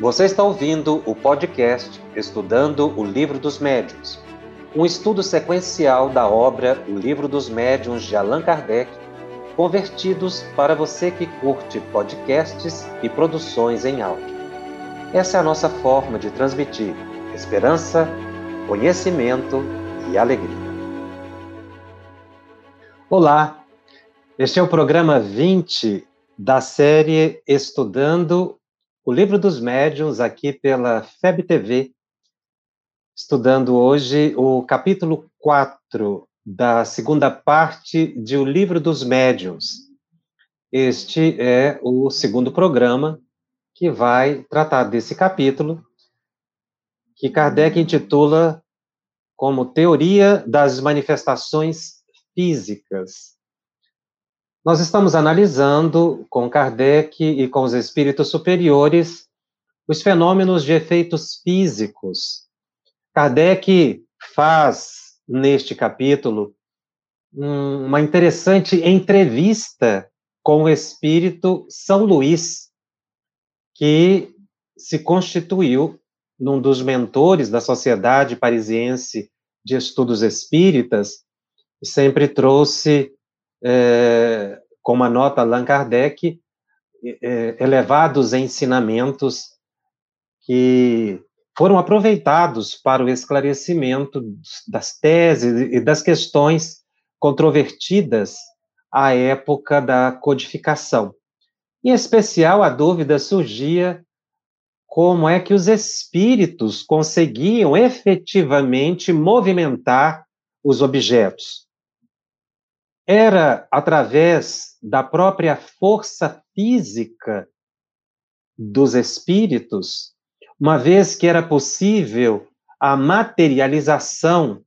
Você está ouvindo o podcast Estudando o Livro dos Médiuns, um estudo sequencial da obra O Livro dos Médiuns de Allan Kardec, convertidos para você que curte podcasts e produções em áudio. Essa é a nossa forma de transmitir esperança, conhecimento e alegria. Olá, este é o programa 20 da série Estudando o Livro dos Médiuns, aqui pela FEB TV, estudando hoje o capítulo 4 da segunda parte de O Livro dos Médiuns. Este é o segundo programa que vai tratar desse capítulo, que Kardec intitula como Teoria das Manifestações Físicas. Nós estamos analisando com Kardec e com os espíritos superiores os fenômenos de efeitos físicos. Kardec faz, neste capítulo, uma interessante entrevista com o espírito São Luís, que se constituiu num dos mentores da Sociedade Parisiense de Estudos Espíritas e sempre trouxe é, como anota Allan Kardec, é, elevados ensinamentos que foram aproveitados para o esclarecimento das teses e das questões controvertidas à época da codificação. Em especial, a dúvida surgia como é que os espíritos conseguiam efetivamente movimentar os objetos era através da própria força física dos espíritos, uma vez que era possível a materialização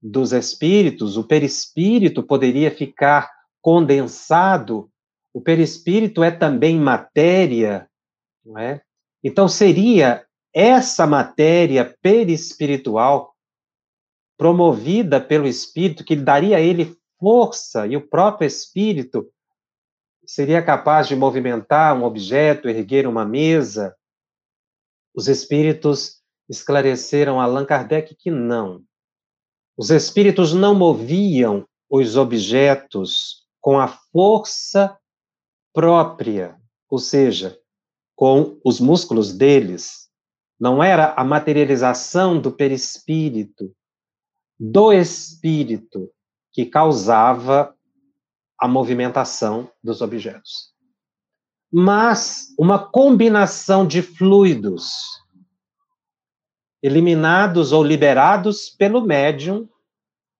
dos espíritos, o perispírito poderia ficar condensado, o perispírito é também matéria, não é? Então seria essa matéria perispiritual promovida pelo espírito que daria a ele força e o próprio espírito seria capaz de movimentar um objeto, erguer uma mesa? Os espíritos esclareceram Allan Kardec que não. Os espíritos não moviam os objetos com a força própria, ou seja, com os músculos deles. Não era a materialização do perispírito, do espírito, que causava a movimentação dos objetos. Mas uma combinação de fluidos eliminados ou liberados pelo médium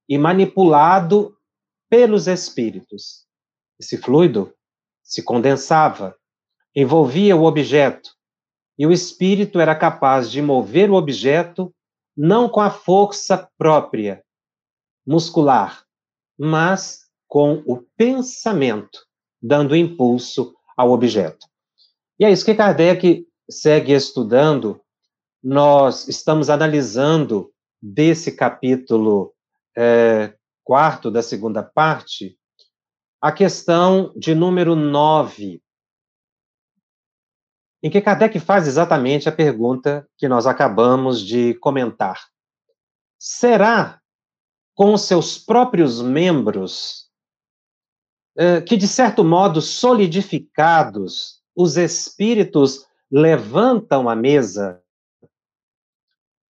e manipulado pelos espíritos. Esse fluido se condensava, envolvia o objeto, e o espírito era capaz de mover o objeto não com a força própria muscular, mas com o pensamento, dando impulso ao objeto. E é isso que Kardec segue estudando. Nós estamos analisando desse capítulo é, quarto da segunda parte a questão de número 9, em que Kardec faz exatamente a pergunta que nós acabamos de comentar. Será com seus próprios membros, eh, que, de certo modo, solidificados, os espíritos levantam a mesa?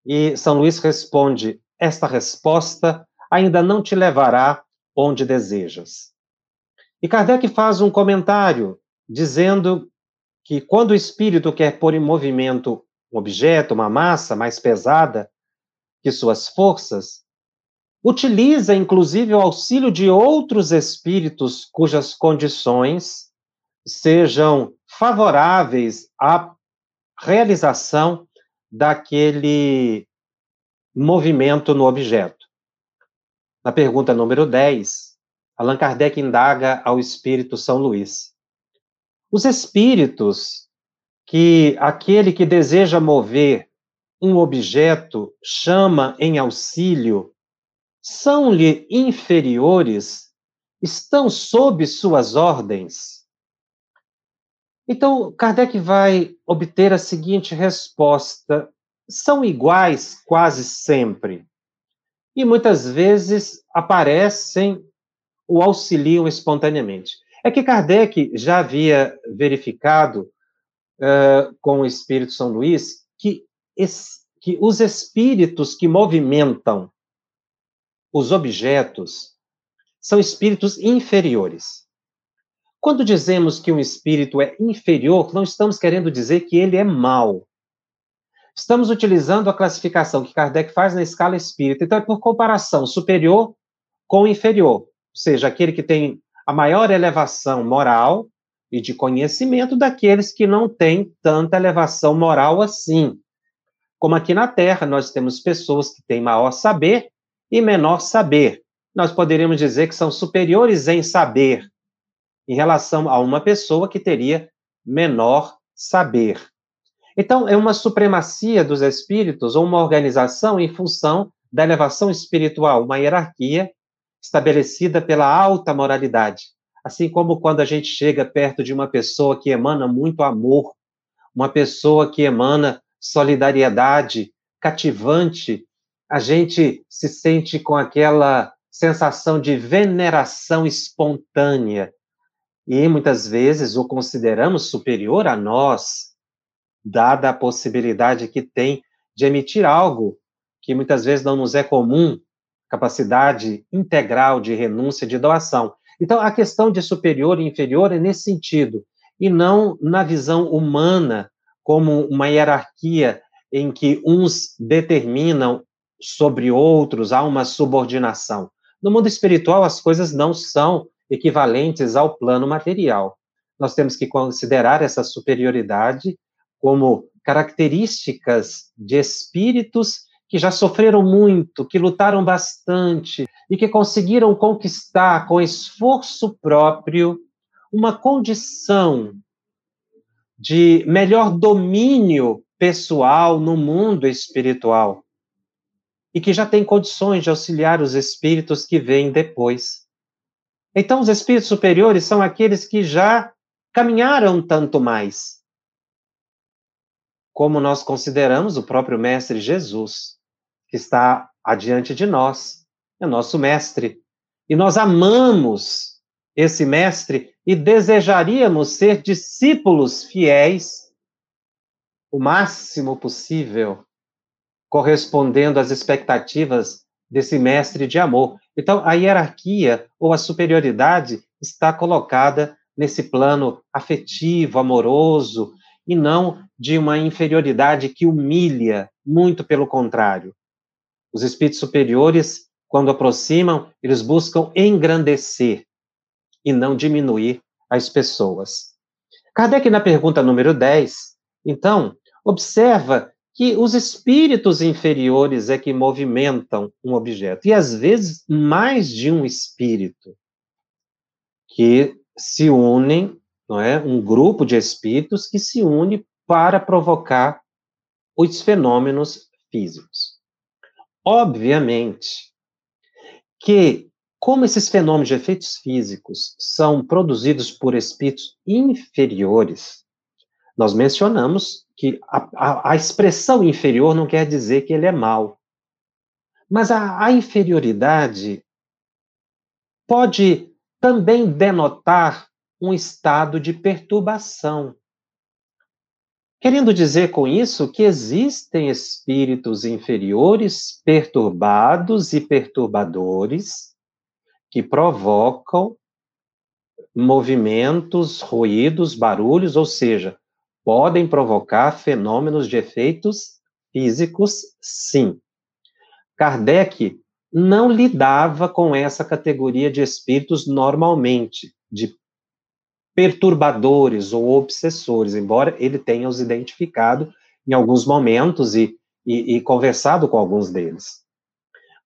E São Luís responde: Esta resposta ainda não te levará onde desejas. E Kardec faz um comentário dizendo que quando o espírito quer pôr em movimento um objeto, uma massa mais pesada que suas forças, utiliza inclusive o auxílio de outros espíritos cujas condições sejam favoráveis à realização daquele movimento no objeto. Na pergunta número 10, Allan Kardec indaga ao espírito São Luís. Os espíritos que aquele que deseja mover um objeto chama em auxílio são-lhe inferiores, estão sob suas ordens. Então, Kardec vai obter a seguinte resposta: são iguais quase sempre. E muitas vezes aparecem ou auxiliam espontaneamente. É que Kardec já havia verificado uh, com o Espírito São Luís que, es, que os espíritos que movimentam os objetos são espíritos inferiores. Quando dizemos que um espírito é inferior, não estamos querendo dizer que ele é mau. Estamos utilizando a classificação que Kardec faz na escala espírita. Então, é por comparação superior com inferior. Ou seja, aquele que tem a maior elevação moral e de conhecimento daqueles que não têm tanta elevação moral assim. Como aqui na Terra, nós temos pessoas que têm maior saber e menor saber. Nós poderíamos dizer que são superiores em saber, em relação a uma pessoa que teria menor saber. Então, é uma supremacia dos espíritos ou uma organização em função da elevação espiritual, uma hierarquia estabelecida pela alta moralidade. Assim como quando a gente chega perto de uma pessoa que emana muito amor, uma pessoa que emana solidariedade, cativante, a gente se sente com aquela sensação de veneração espontânea, e muitas vezes o consideramos superior a nós, dada a possibilidade que tem de emitir algo que muitas vezes não nos é comum, capacidade integral de renúncia, de doação. Então, a questão de superior e inferior é nesse sentido, e não na visão humana, como uma hierarquia em que uns determinam sobre outros, há uma subordinação. No mundo espiritual, as coisas não são equivalentes ao plano material. Nós temos que considerar essa superioridade como características de espíritos que já sofreram muito, que lutaram bastante e que conseguiram conquistar com esforço próprio uma condição de melhor domínio pessoal no mundo espiritual e que já tem condições de auxiliar os espíritos que vêm depois. Então, os espíritos superiores são aqueles que já caminharam tanto mais. Como nós consideramos o próprio Mestre Jesus, que está adiante de nós, é nosso Mestre. E nós amamos esse Mestre e desejaríamos ser discípulos fiéis o máximo possível, correspondendo às expectativas desse Mestre de amor. Então, a hierarquia ou a superioridade está colocada nesse plano afetivo, amoroso, e não de uma inferioridade que humilha, muito pelo contrário. Os espíritos superiores, quando aproximam, eles buscam engrandecer e não diminuir as pessoas. Kardec, na pergunta número 10, então, observa que os espíritos inferiores é que movimentam um objeto. E às vezes mais de um espírito que se unem, não é? Um grupo de espíritos que se une para provocar os fenômenos físicos. Obviamente que como esses fenômenos de efeitos físicos são produzidos por espíritos inferiores, nós mencionamos que a, a, a, expressão inferior não quer dizer que ele é mau. Mas a, a inferioridade pode também denotar um estado de perturbação. Querendo dizer com isso que existem espíritos inferiores perturbados e perturbadores que provocam movimentos, ruídos, barulhos, ou seja, podem provocar fenômenos de efeitos físicos, sim. Kardec não lidava com essa categoria de espíritos normalmente, de perturbadores ou obsessores, embora ele tenha os identificado em alguns momentos e, e, e conversado com alguns deles.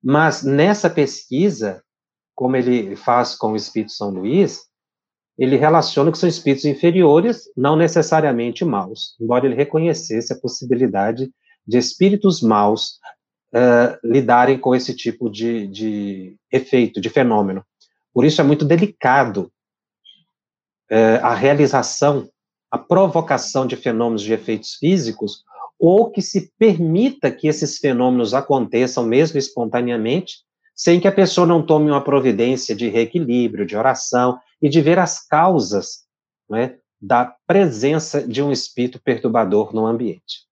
Mas nessa pesquisa, como ele faz com o Espírito São Luís, ele relaciona que são espíritos inferiores, não necessariamente maus, embora ele reconhecesse a possibilidade de espíritos maus uh, lidarem com esse tipo de, de, efeito, de fenômeno. Por isso é muito delicado uh, a realização a provocação de fenômenos de efeitos físicos, ou que se permita que esses fenômenos aconteçam mesmo espontaneamente, sem que a pessoa não tome uma providência de reequilíbrio, de oração e de ver as causas né, da presença de um espírito perturbador no ambiente.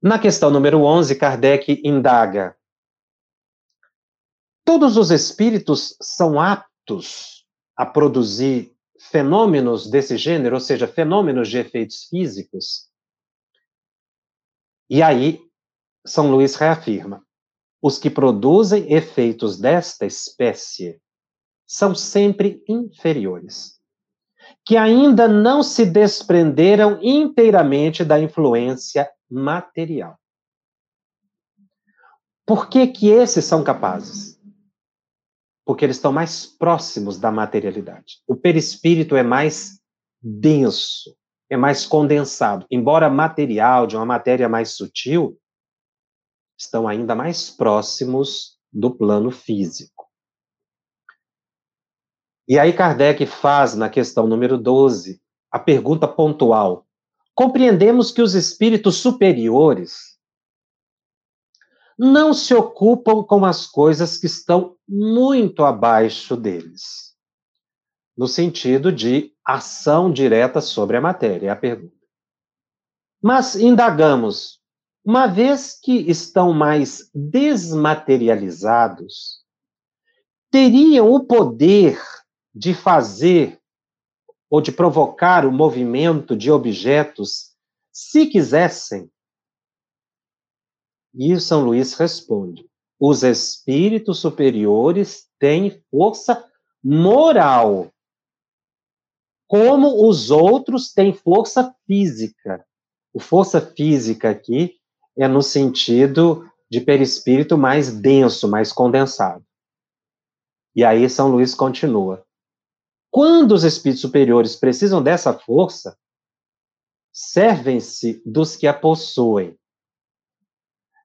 Na questão número 11, Kardec indaga: Todos os espíritos são aptos a produzir fenômenos desse gênero, ou seja, fenômenos de efeitos físicos? E aí, São Luís reafirma: os que produzem efeitos desta espécie são sempre inferiores, que ainda não se desprenderam inteiramente da influência material. Por que que esses são capazes? Porque eles estão mais próximos da materialidade. O perispírito é mais denso, é mais condensado. Embora material, de uma matéria mais sutil, estão ainda mais próximos do plano físico. E aí Kardec faz, na questão número 12, a pergunta pontual: compreendemos que os espíritos superiores não se ocupam com as coisas que estão muito abaixo deles, no sentido de ação direta sobre a matéria, é a pergunta. Mas indagamos, uma vez que estão mais desmaterializados, teriam o poder de fazer ou de provocar o movimento de objetos se quisessem? E São Luís responde: os espíritos superiores têm força moral, como os outros têm força física. O força física aqui é no sentido de perispírito mais denso, mais condensado. E aí São Luís continua. Quando os espíritos superiores precisam dessa força, servem-se dos que a possuem.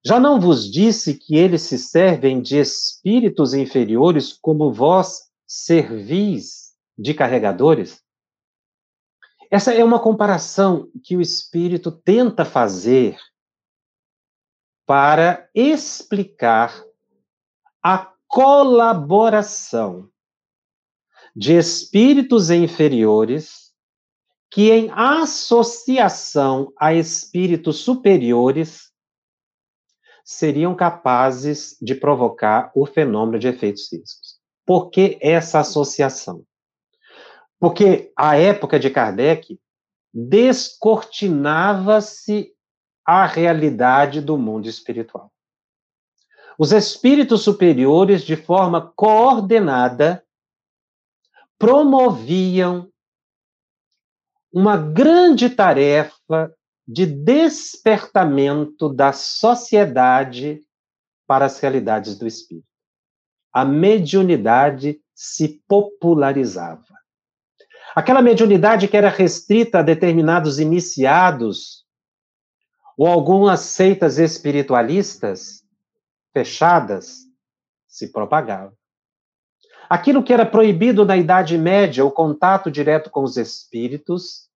Já não vos disse que eles se servem de espíritos inferiores como vós servis de carregadores? Essa é uma comparação que o espírito tenta fazer para explicar a colaboração de espíritos inferiores que, em associação a espíritos superiores, seriam capazes de provocar o fenômeno de efeitos físicos. Por que essa associação? Porque a época de Kardec descortinava-se a realidade do mundo espiritual. Os espíritos superiores, de forma coordenada, promoviam uma grande tarefa de despertamento da sociedade para as realidades do espírito. A mediunidade se popularizava. Aquela mediunidade que era restrita a determinados iniciados ou algumas seitas espiritualistas fechadas se propagava. Aquilo que era proibido na Idade Média, o contato direto com os espíritos,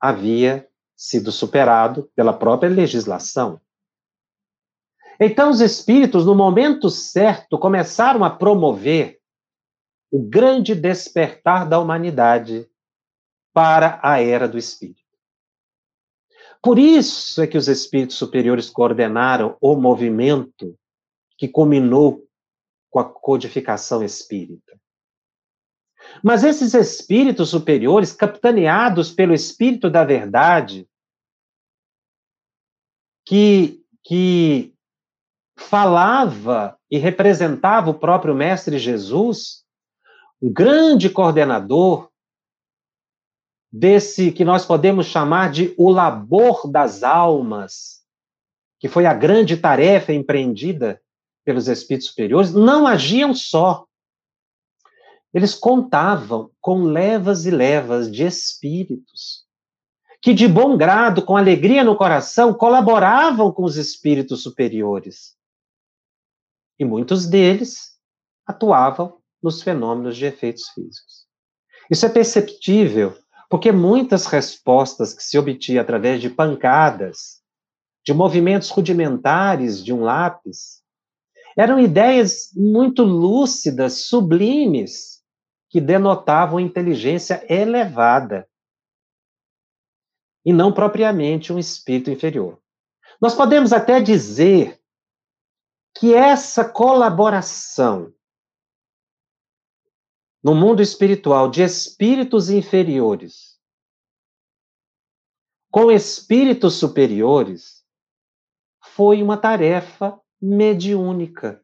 havia sido superado pela própria legislação. Então, os espíritos, no momento certo, começaram a promover o grande despertar da humanidade para a era do espírito. Por isso é que os espíritos superiores coordenaram o movimento que culminou com a codificação espírita. Mas esses espíritos superiores, capitaneados pelo Espírito da Verdade, que, que falava e representava o próprio Mestre Jesus, um grande coordenador desse que nós podemos chamar de o labor das almas, que foi a grande tarefa empreendida pelos espíritos superiores, não agiam só. Eles contavam com levas e levas de espíritos que, de bom grado, com alegria no coração, colaboravam com os espíritos superiores. E muitos deles atuavam nos fenômenos de efeitos físicos. Isso é perceptível, porque muitas respostas que se obtinha através de pancadas, de movimentos rudimentares de um lápis, eram ideias muito lúcidas, sublimes, que denotavam inteligência elevada e não propriamente um espírito inferior. Nós podemos até dizer que essa colaboração no mundo espiritual de espíritos inferiores com espíritos superiores foi uma tarefa mediúnica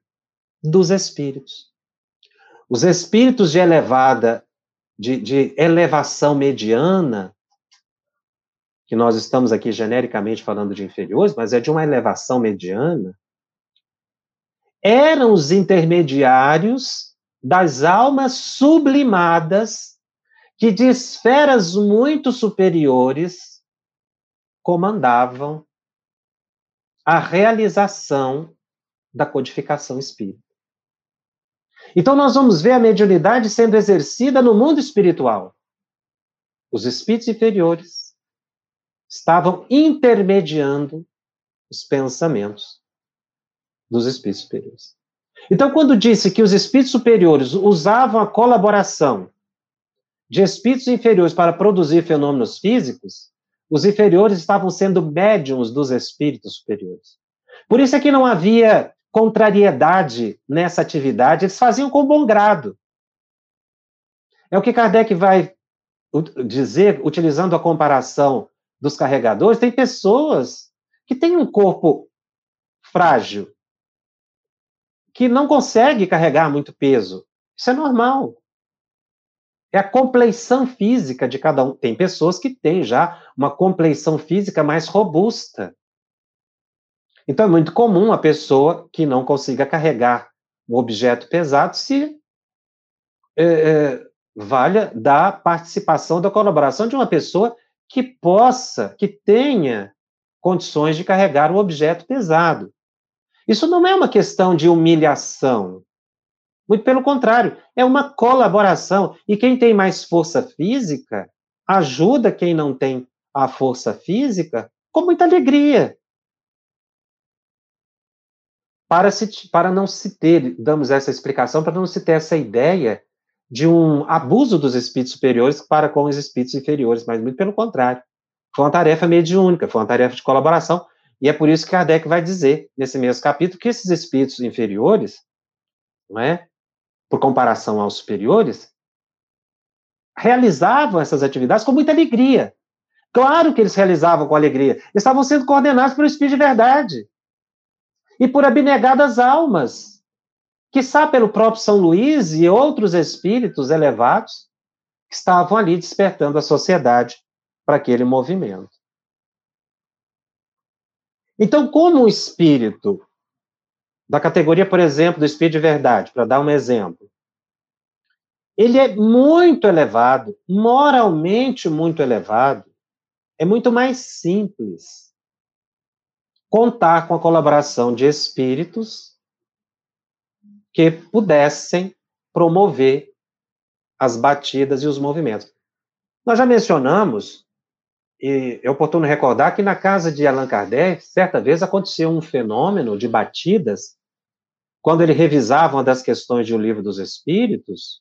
dos espíritos. Os espíritos de elevada, de, de elevação mediana, que nós estamos aqui genericamente falando de inferiores, mas é de uma elevação mediana, eram os intermediários das almas sublimadas que de esferas muito superiores comandavam a realização da codificação espírita. Então, nós vamos ver a mediunidade sendo exercida no mundo espiritual. Os espíritos inferiores estavam intermediando os pensamentos dos espíritos superiores. Então, quando disse que os espíritos superiores usavam a colaboração de espíritos inferiores para produzir fenômenos físicos, os inferiores estavam sendo médiums dos espíritos superiores. Por isso é que não havia contrariedade nessa atividade, eles faziam com bom grado. É o que Kardec vai dizer, utilizando a comparação dos carregadores, tem pessoas que têm um corpo frágil, que não consegue carregar muito peso. Isso é normal. É a compleição física de cada um. Tem pessoas que têm já uma compleição física mais robusta. Então é muito comum a pessoa que não consiga carregar um objeto pesado se é, é, valha da participação, da colaboração de uma pessoa que possa, que tenha condições de carregar um objeto pesado. Isso não é uma questão de humilhação. Muito pelo contrário, é uma colaboração. E quem tem mais força física ajuda quem não tem a força física com muita alegria. Para, se, para não se ter, damos essa explicação, para não se ter essa ideia de um abuso dos espíritos superiores para com os espíritos inferiores, mas muito pelo contrário. Foi uma tarefa mediúnica, foi uma tarefa de colaboração, e é por isso que Kardec vai dizer, nesse mesmo capítulo, que esses espíritos inferiores, não é, por comparação aos superiores, realizavam essas atividades com muita alegria. Claro que eles realizavam com alegria. Eles estavam sendo coordenados pelo Espírito de verdade. E por abnegadas almas quiçá pelo próprio São Luís e outros espíritos elevados que estavam ali despertando a sociedade para aquele movimento. Então, como um espírito da categoria, por exemplo, do espírito de verdade, para dar um exemplo, ele é muito elevado, moralmente muito elevado, é muito mais simples contar com a colaboração de espíritos que pudessem promover as batidas e os movimentos. Nós já mencionamos, e é oportuno recordar que na casa de Allan Kardec, certa vez aconteceu um fenômeno de batidas, quando ele revisava uma das questões de O Livro dos Espíritos,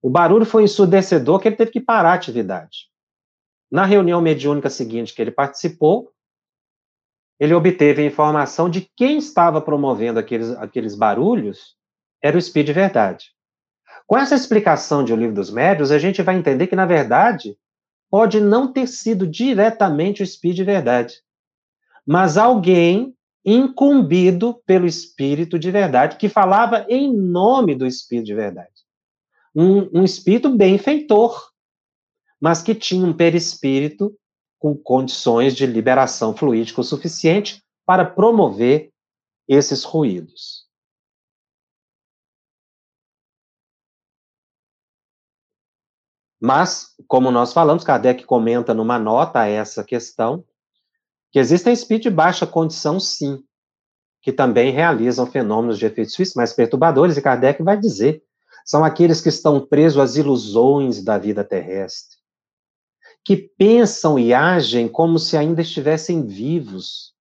o barulho foi ensurdecedor que ele teve que parar a atividade. Na reunião mediúnica seguinte que ele participou, ele obteve a informação de quem estava promovendo aqueles, aqueles barulhos era o Espírito de Verdade. Com essa explicação de O Livro dos Médios, a gente vai entender que, na verdade, pode não ter sido diretamente o Espírito de Verdade, mas alguém incumbido pelo Espírito de Verdade, que falava em nome do Espírito de Verdade. Um, um espírito benfeitor, mas que tinha um perispírito com condições de liberação fluídica o suficiente para promover esses ruídos. Mas, como nós falamos, Kardec comenta numa nota essa questão, que existem espíritos de baixa condição, sim, que também realizam fenômenos de efeitos físicos mais perturbadores, e Kardec vai dizer: são aqueles que estão presos às ilusões da vida terrestre, que pensam e agem como se ainda estivessem vivos,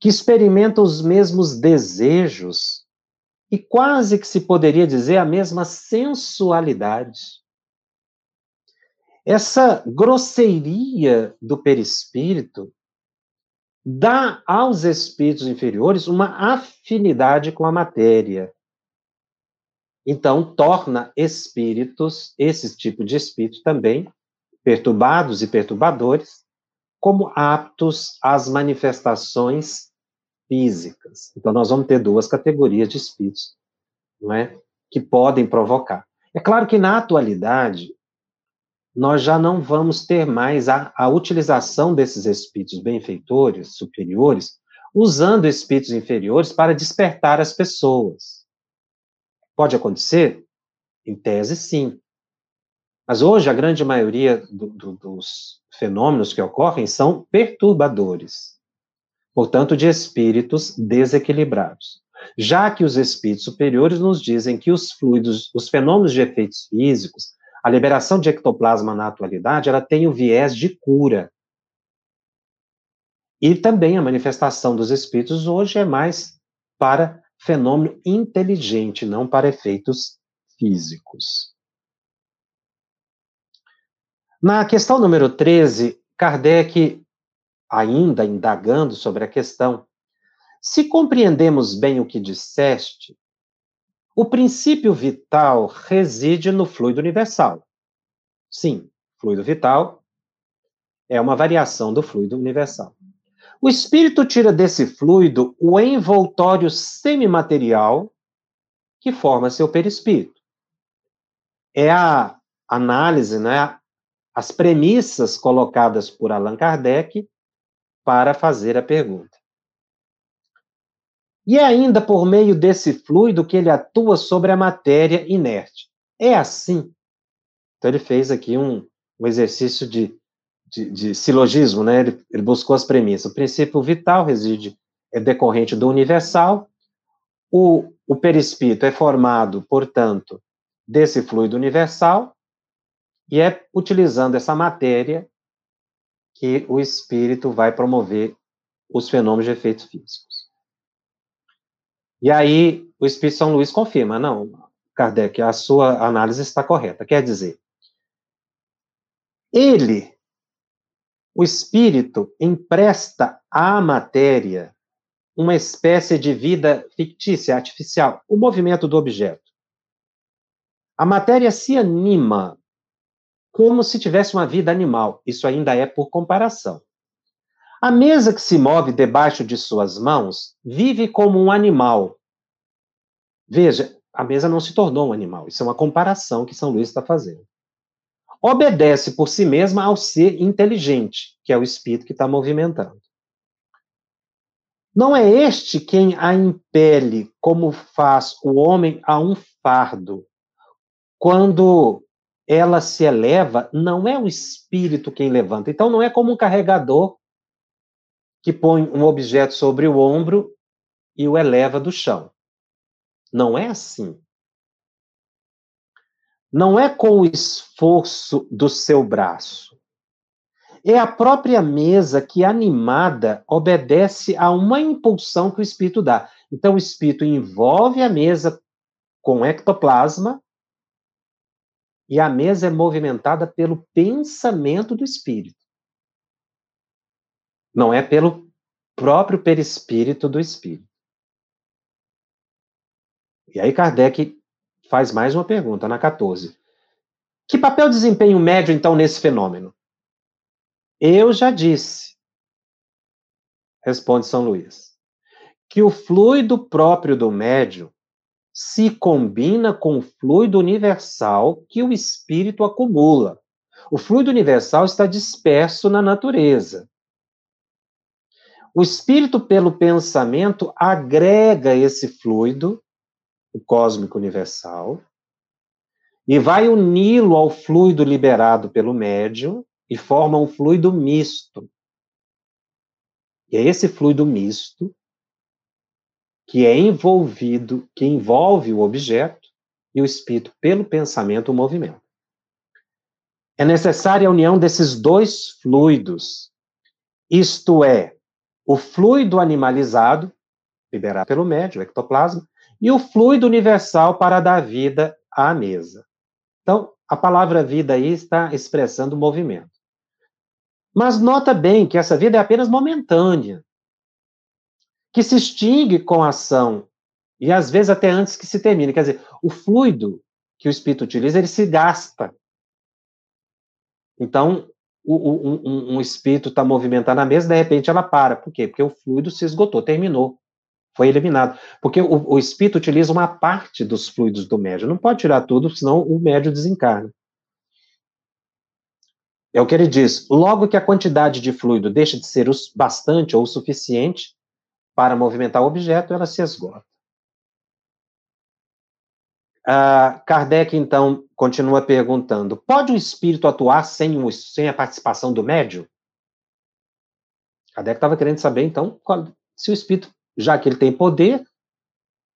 que experimentam os mesmos desejos e quase que se poderia dizer a mesma sensualidade. Essa grosseria do perispírito dá aos espíritos inferiores uma afinidade com a matéria. Então, torna espíritos, esse tipo de espírito também, perturbados e perturbadores, como aptos às manifestações físicas. Então, nós vamos ter duas categorias de espíritos, não é? Que podem provocar. É claro que na atualidade, nós já não vamos ter mais a, a utilização desses espíritos benfeitores, superiores, usando espíritos inferiores para despertar as pessoas. Pode acontecer? Em tese, sim. Mas hoje a grande maioria do, do, dos fenômenos que ocorrem são perturbadores, portanto, de espíritos desequilibrados. Já que os espíritos superiores nos dizem que os fluidos, os fenômenos de efeitos físicos, a liberação de ectoplasma na atualidade, ela tem o viés de cura. E também a manifestação dos espíritos hoje é mais para fenômeno inteligente, não para efeitos físicos. Na questão número 13, Kardec, ainda indagando sobre a questão, se compreendemos bem o que disseste, o princípio vital reside no fluido universal. Sim, fluido vital é uma variação do fluido universal. O espírito tira desse fluido o envoltório semimaterial que forma seu perispírito. É a análise, né, as premissas colocadas por Allan Kardec para fazer a pergunta. E é ainda por meio desse fluido que ele atua sobre a matéria inerte. É assim. Então, ele fez aqui um, um exercício de, de, de, silogismo, né? Ele, ele buscou as premissas. O princípio vital reside, é decorrente do universal. O, o perispírito é formado, portanto, desse fluido universal, e é utilizando essa matéria que o espírito vai promover os fenômenos de efeitos físicos. E aí o Espírito São Luís confirma, não, Kardec, a sua análise está correta. Quer dizer, ele, o espírito, empresta à matéria uma espécie de vida fictícia, artificial, o movimento do objeto. A matéria se anima como se tivesse uma vida animal. Isso ainda é por comparação. A mesa que se move debaixo de suas mãos vive como um animal. Veja, a mesa não se tornou um animal. Isso é uma comparação que São Luís está fazendo. Obedece por si mesma ao ser inteligente, que é o espírito que está movimentando. Não é este quem a impele, como faz o homem a um fardo. Quando ela se eleva, não é o espírito quem levanta. Então, não é como um carregador que põe um objeto sobre o ombro e o eleva do chão. Não é assim. Não é com o esforço do seu braço. É a própria mesa que, animada, obedece a uma impulsão que o espírito dá. Então, o espírito envolve a mesa com ectoplasma e a mesa é movimentada pelo pensamento do espírito não é pelo próprio perispírito do espírito. E aí Kardec faz mais uma pergunta, na 14. Que papel desempenha o médio, então, nesse fenômeno? Eu já disse, responde São Luís, que o fluido próprio do médio se combina com o fluido universal que o espírito acumula. O fluido universal está disperso na natureza. O espírito, pelo pensamento, agrega esse fluido, o cósmico universal, e vai uni-lo ao fluido liberado pelo médium e forma um fluido misto. E é esse fluido misto que é envolvido, que envolve o objeto e o espírito pelo pensamento o movimento. É necessária a união desses dois fluidos, isto é, o fluido animalizado, liberado pelo médio, o ectoplasma, e o fluido universal para dar vida à mesa. Então, a palavra vida aí está expressando movimento. Mas nota bem que essa vida é apenas momentânea, que se extingue com a ação, e às vezes até antes que se termine. Quer dizer, o fluido que o espírito utiliza, ele se gasta. Então, o, um, um, espírito está movimentando a mesa, de repente ela para. Por quê? Porque o fluido se esgotou, terminou, foi eliminado. Porque o, o espírito utiliza uma parte dos fluidos do médio. Não pode tirar tudo, senão o médio desencarna. É o que ele diz. Logo que a quantidade de fluido deixa de ser bastante ou suficiente para movimentar o objeto, ela se esgota. Uh, Kardec, então, continua perguntando: pode o espírito atuar sem, sem a participação do médium? Kardec estava querendo saber, então, qual, se o espírito, já que ele tem poder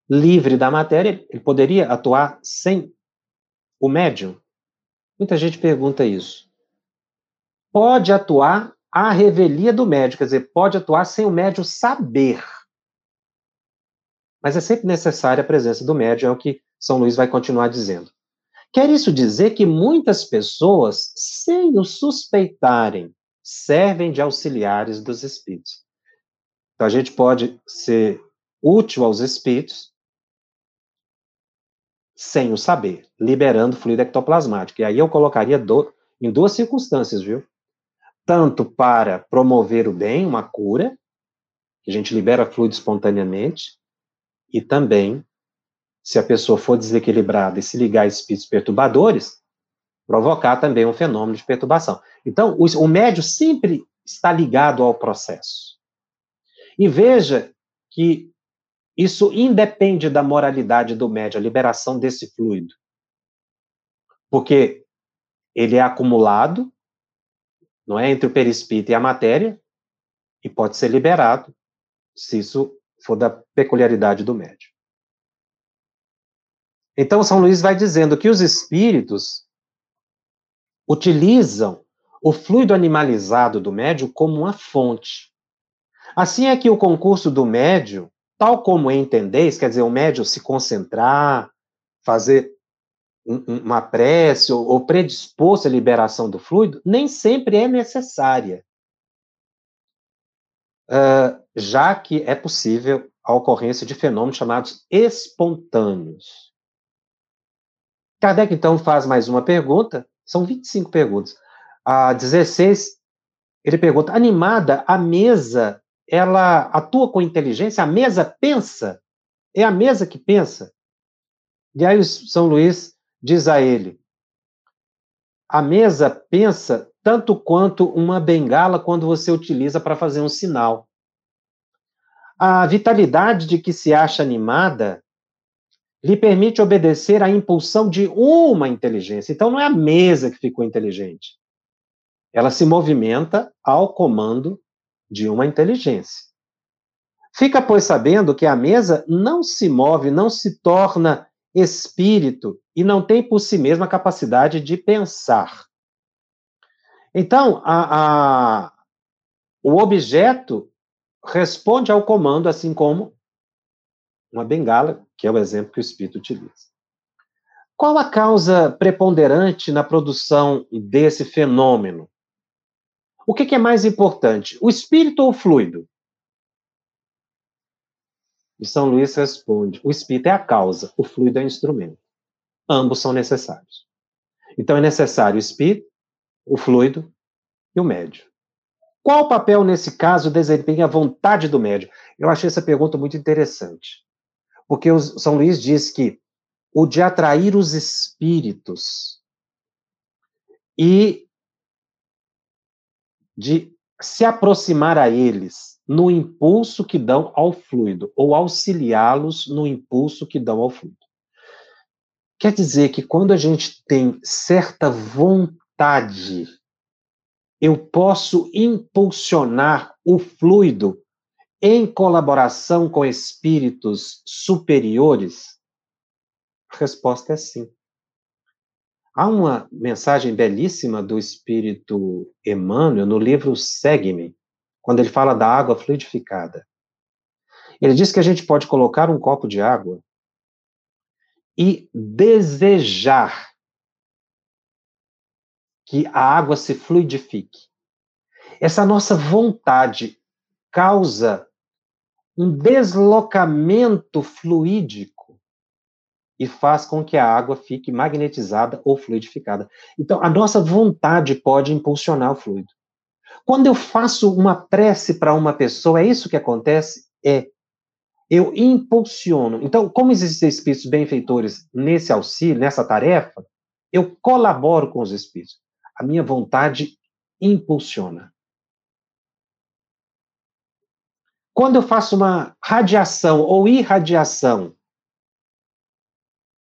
livre da matéria, ele poderia atuar sem o médium? Muita gente pergunta isso. Pode atuar à revelia do médium, quer dizer, pode atuar sem o médium saber. Mas é sempre necessária a presença do médium, é o que são Luís vai continuar dizendo. Quer isso dizer que muitas pessoas, sem o suspeitarem, servem de auxiliares dos espíritos. Então a gente pode ser útil aos espíritos sem o saber, liberando fluido ectoplasmático. E aí eu colocaria do, em duas circunstâncias, viu? Tanto para promover o bem, uma cura, que a gente libera fluido espontaneamente, e também se a pessoa for desequilibrada e se ligar a espíritos perturbadores, provocar também um fenômeno de perturbação. Então, o, o médio sempre está ligado ao processo. E veja que isso independe da moralidade do médio, a liberação desse fluido. Porque ele é acumulado, não é, entre o perispírito e a matéria, e pode ser liberado, se isso for da peculiaridade do médio. Então, São Luís vai dizendo que os espíritos utilizam o fluido animalizado do médio como uma fonte. Assim é que o concurso do médio, tal como entendeis, quer dizer, o médio se concentrar, fazer uma prece ou, ou predispor-se à liberação do fluido, nem sempre é necessária. Uh, já que é possível a ocorrência de fenômenos chamados espontâneos. Kardec, então, faz mais uma pergunta, são 25 perguntas. A 16, ele pergunta: animada, a mesa, ela atua com inteligência? A mesa pensa? É a mesa que pensa? E aí, São Luís diz a ele: a mesa pensa tanto quanto uma bengala quando você utiliza para fazer um sinal. A vitalidade de que se acha animada lhe permite obedecer à impulsão de uma inteligência. Então, não é a mesa que ficou inteligente. Ela se movimenta ao comando de uma inteligência. Fica, pois, sabendo que a mesa não se move, não se torna espírito e não tem por si mesma a capacidade de pensar. Então, a, a, o objeto responde ao comando, assim como uma bengala, que é o exemplo que o espírito utiliza. Qual a causa preponderante na produção desse fenômeno? O que, é mais importante, o espírito ou o fluido? E São Luís responde: o espírito é a causa, o fluido é o instrumento. Ambos são necessários. Então é necessário o espírito, o fluido e o médio. Qual papel, nesse caso, desempenha a vontade do médio? Eu achei essa pergunta muito interessante. Porque o São Luís diz que o de atrair os espíritos e de se aproximar a eles no impulso que dão ao fluido, ou auxiliá-los no impulso que dão ao fluido. Quer dizer que quando a gente tem certa vontade, eu posso impulsionar o fluido em colaboração com espíritos superiores, A resposta é sim. Há uma mensagem belíssima do Espírito Emmanuel no livro Segue-me, quando ele fala da água fluidificada. Ele diz que a gente pode colocar um copo de água e desejar que a água se fluidifique. Essa nossa vontade causa um deslocamento fluídico e faz com que a água fique magnetizada ou fluidificada. Então, a nossa vontade pode impulsionar o fluido. Quando eu faço uma prece para uma pessoa, é isso que acontece? É. Eu impulsiono. Então, como existem espíritos benfeitores nesse auxílio, nessa tarefa, eu colaboro com os espíritos. A minha vontade impulsiona. Quando eu faço uma radiação ou irradiação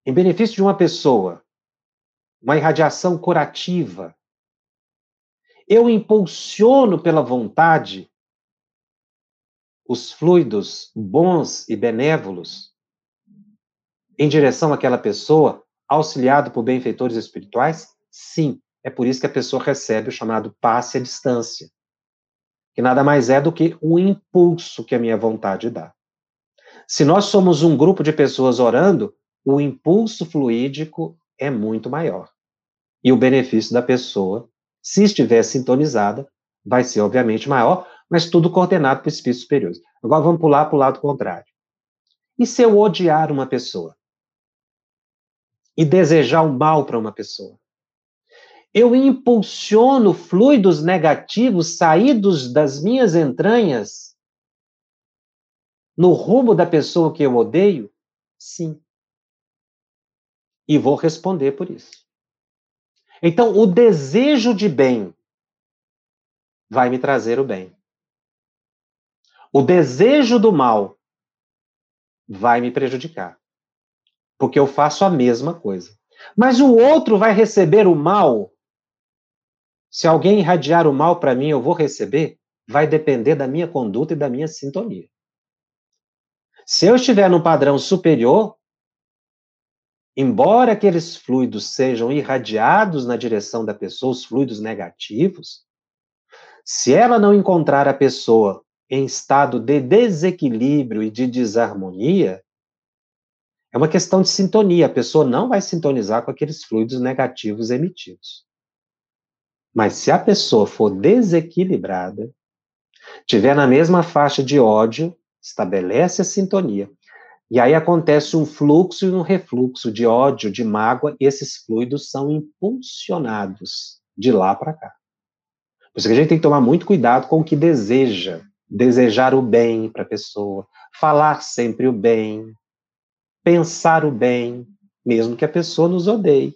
em benefício de uma pessoa, uma irradiação curativa, eu impulsiono pela vontade os fluidos bons e benévolos em direção àquela pessoa, auxiliado por benfeitores espirituais? Sim, é por isso que a pessoa recebe o chamado passe à distância que nada mais é do que o impulso que a minha vontade dá. Se nós somos um grupo de pessoas orando, o impulso fluídico é muito maior. E o benefício da pessoa, se estiver sintonizada, vai ser obviamente maior, mas tudo coordenado por espíritos superiores. Agora vamos pular para o lado contrário. E se eu odiar uma pessoa? E desejar o mal para uma pessoa? Eu impulsiono fluidos negativos saídos das minhas entranhas no rumo da pessoa que eu odeio? Sim. E vou responder por isso. Então, o desejo de bem vai me trazer o bem. O desejo do mal vai me prejudicar. Porque eu faço a mesma coisa. Mas o outro vai receber o mal se alguém irradiar o mal para mim, eu vou receber? Vai depender da minha conduta e da minha sintonia. Se eu estiver no padrão superior, embora aqueles fluidos sejam irradiados na direção da pessoa, os fluidos negativos, se ela não encontrar a pessoa em estado de desequilíbrio e de desarmonia, é uma questão de sintonia. A pessoa não vai sintonizar com aqueles fluidos negativos emitidos. Mas se a pessoa for desequilibrada, tiver na mesma faixa de ódio, estabelece a sintonia. E aí acontece um fluxo e um refluxo de ódio, de mágoa, e esses fluidos são impulsionados de lá para cá. Por isso que a gente tem que tomar muito cuidado com o que deseja. Desejar o bem para a pessoa, falar sempre o bem, pensar o bem, mesmo que a pessoa nos odeie.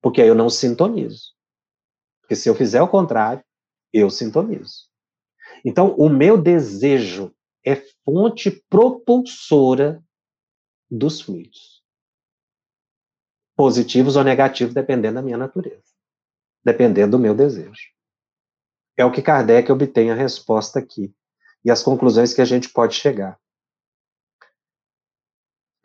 Porque aí eu não sintonizo. Porque se eu fizer o contrário, eu sintonizo. Então, o meu desejo é fonte propulsora dos fluidos. Positivos ou negativos, dependendo da minha natureza. Dependendo do meu desejo. É o que Kardec obtém a resposta aqui. E as conclusões que a gente pode chegar.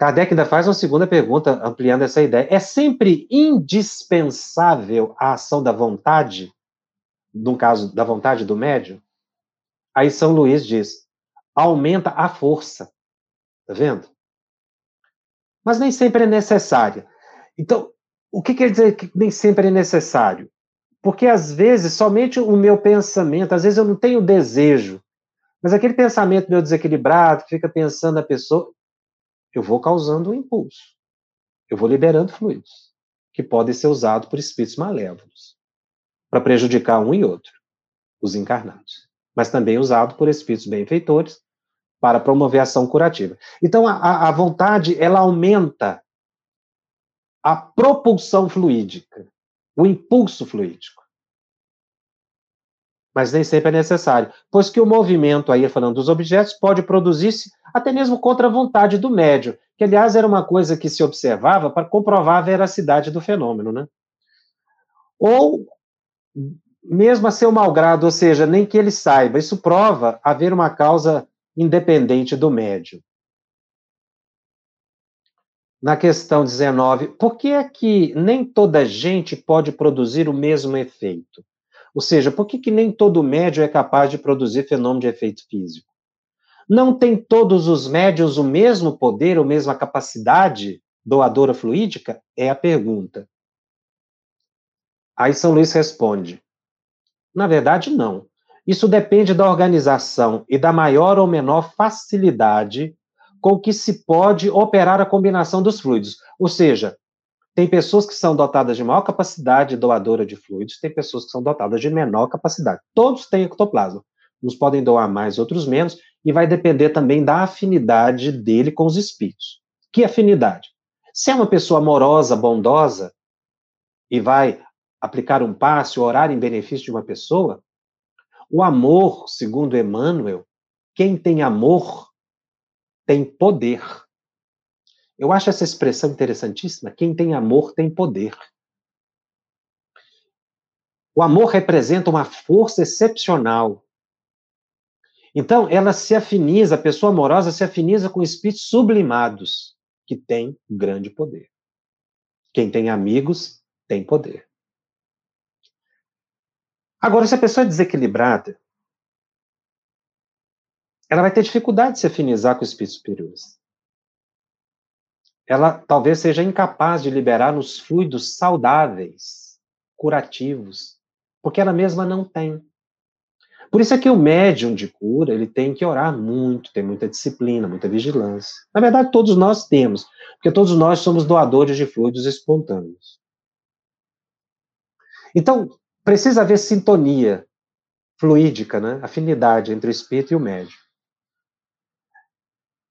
Kardec ainda faz uma segunda pergunta, ampliando essa ideia. É sempre indispensável a ação da vontade, no caso da vontade do médium? Aí São Luís diz: aumenta a força. Tá vendo? Mas nem sempre é necessária. Então, o que quer dizer que nem sempre é necessário? Porque às vezes somente o meu pensamento, às vezes eu não tenho desejo, mas aquele pensamento meu desequilibrado, fica pensando a pessoa, eu vou causando um impulso. Eu vou liberando fluidos que podem ser usados por espíritos malévolos para prejudicar um e outro, os encarnados, mas também usado por espíritos benfeitores para promover ação curativa. Então, a, a vontade, ela aumenta a propulsão fluídica, o impulso fluídico mas nem sempre é necessário, pois que o movimento, aí falando dos objetos, pode produzir-se até mesmo contra a vontade do médio, que aliás era uma coisa que se observava para comprovar a veracidade do fenômeno, né? Ou mesmo a seu malgrado, ou seja, nem que ele saiba, isso prova haver uma causa independente do médio. na questão 19, por que é que nem toda gente pode produzir o mesmo efeito? Ou seja, por que, que nem todo médium é capaz de produzir fenômeno de efeito físico? Não tem todos os médios o mesmo poder, a mesma capacidade doadora fluídica? É a pergunta. Aí São Luís responde: na verdade, não. Isso depende da organização e da maior ou menor facilidade com que se pode operar a combinação dos fluidos. Ou seja, tem pessoas que são dotadas de maior capacidade doadora de fluidos, tem pessoas que são dotadas de menor capacidade. Todos têm ectoplasma. Uns podem doar mais, outros menos, e vai depender também da afinidade dele com os espíritos. Que afinidade? Se é uma pessoa amorosa, bondosa, e vai aplicar um passe, orar em benefício de uma pessoa, o amor, segundo Emmanuel, quem tem amor tem poder. Eu acho essa expressão interessantíssima. Quem tem amor tem poder. O amor representa uma força excepcional. Então, ela se afiniza, a pessoa amorosa se afiniza com espíritos sublimados, que têm grande poder. Quem tem amigos tem poder. Agora, se a pessoa é desequilibrada, ela vai ter dificuldade de se afinizar com espíritos superiores. Ela talvez seja incapaz de liberar os fluidos saudáveis, curativos, porque ela mesma não tem. Por isso é que o médium de cura, ele tem que orar muito, ter muita disciplina, muita vigilância. Na verdade, todos nós temos, porque todos nós somos doadores de fluidos espontâneos. Então, precisa haver sintonia fluídica, né? afinidade entre o espírito e o médium.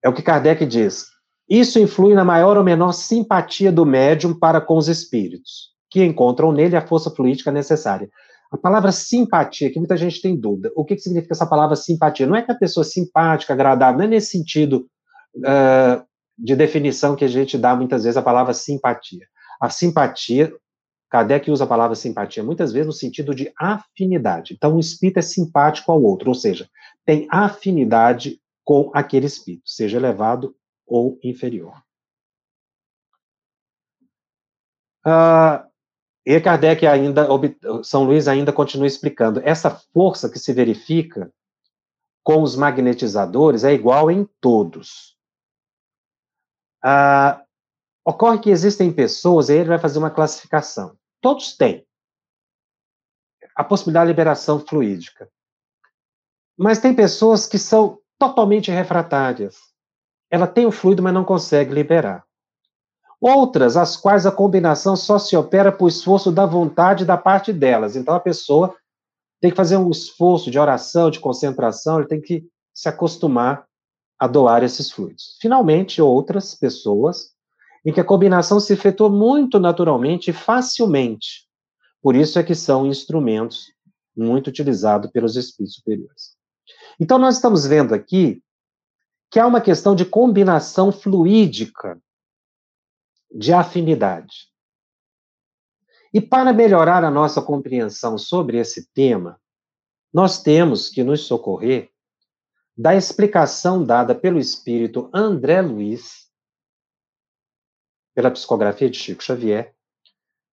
É o que Kardec diz. Isso influi na maior ou menor simpatia do médium para com os espíritos, que encontram nele a força fluídica necessária. A palavra simpatia, que muita gente tem dúvida. O que, que significa essa palavra simpatia? Não é que a pessoa é simpática, agradável, não é nesse sentido uh, de definição que a gente dá muitas vezes a palavra simpatia. A simpatia, Kardec usa a palavra simpatia muitas vezes no sentido de afinidade. Então, o espírito é simpático ao outro, ou seja, tem afinidade com aquele espírito, seja elevado ou inferior. Ah, e Kardec ainda, São Luís ainda continua explicando, essa força que se verifica com os magnetizadores é igual em todos. Ah, ocorre que existem pessoas, e ele vai fazer uma classificação. Todos têm a possibilidade de liberação fluídica. Mas tem pessoas que são totalmente refratárias. Ela tem o fluido, mas não consegue liberar. Outras, as quais a combinação só se opera por esforço da vontade da parte delas. Então a pessoa tem que fazer um esforço de oração, de concentração, ele tem que se acostumar a doar esses fluidos. Finalmente, outras pessoas em que a combinação se efetua muito naturalmente e facilmente. Por isso é que são instrumentos muito utilizados pelos espíritos superiores. Então, nós estamos vendo aqui que há uma questão de combinação fluídica, de afinidade. E para melhorar a nossa compreensão sobre esse tema, nós temos que nos socorrer da explicação dada pelo espírito André Luiz, pela psicografia de Chico Xavier,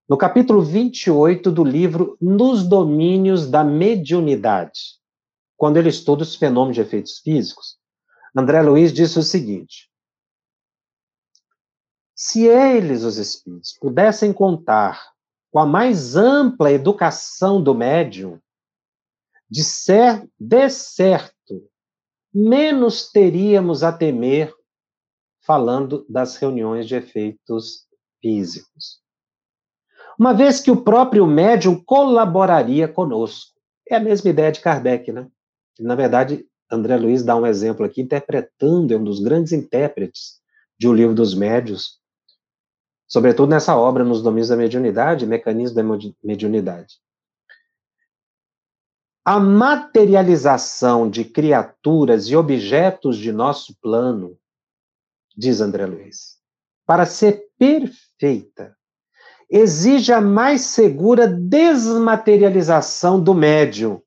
no capítulo 28 do livro Nos Domínios da Mediunidade quando ele estuda os fenômenos de efeitos físicos, André Luiz disse o seguinte: se eles, os espíritos, pudessem contar com a mais ampla educação do médium, de, de certo, menos teríamos a temer falando das reuniões de efeitos físicos. Uma vez que o próprio médium colaboraria conosco. É a mesma ideia de Kardec, né? Na verdade, André Luiz dá um exemplo aqui, interpretando, é um dos grandes intérpretes de O Livro dos Médios, sobretudo nessa obra, Nos Domínios da Mediunidade, Mecanismo da Mediunidade. A materialização de criaturas e objetos de nosso plano, diz André Luiz, para ser perfeita, exige a mais segura desmaterialização do médium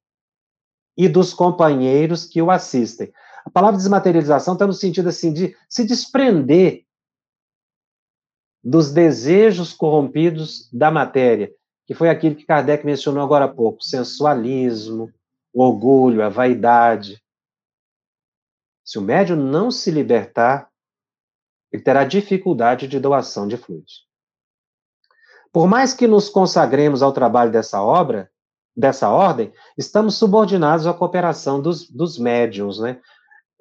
e dos companheiros que o assistem. A palavra desmaterialização está no sentido assim de se desprender dos desejos corrompidos da matéria, que foi aquilo que Kardec mencionou agora há pouco: sensualismo, o orgulho, a vaidade. Se o médium não se libertar, ele terá dificuldade de doação de fluidos. Por mais que nos consagremos ao trabalho dessa obra, dessa ordem, estamos subordinados à cooperação dos, dos médiums, né?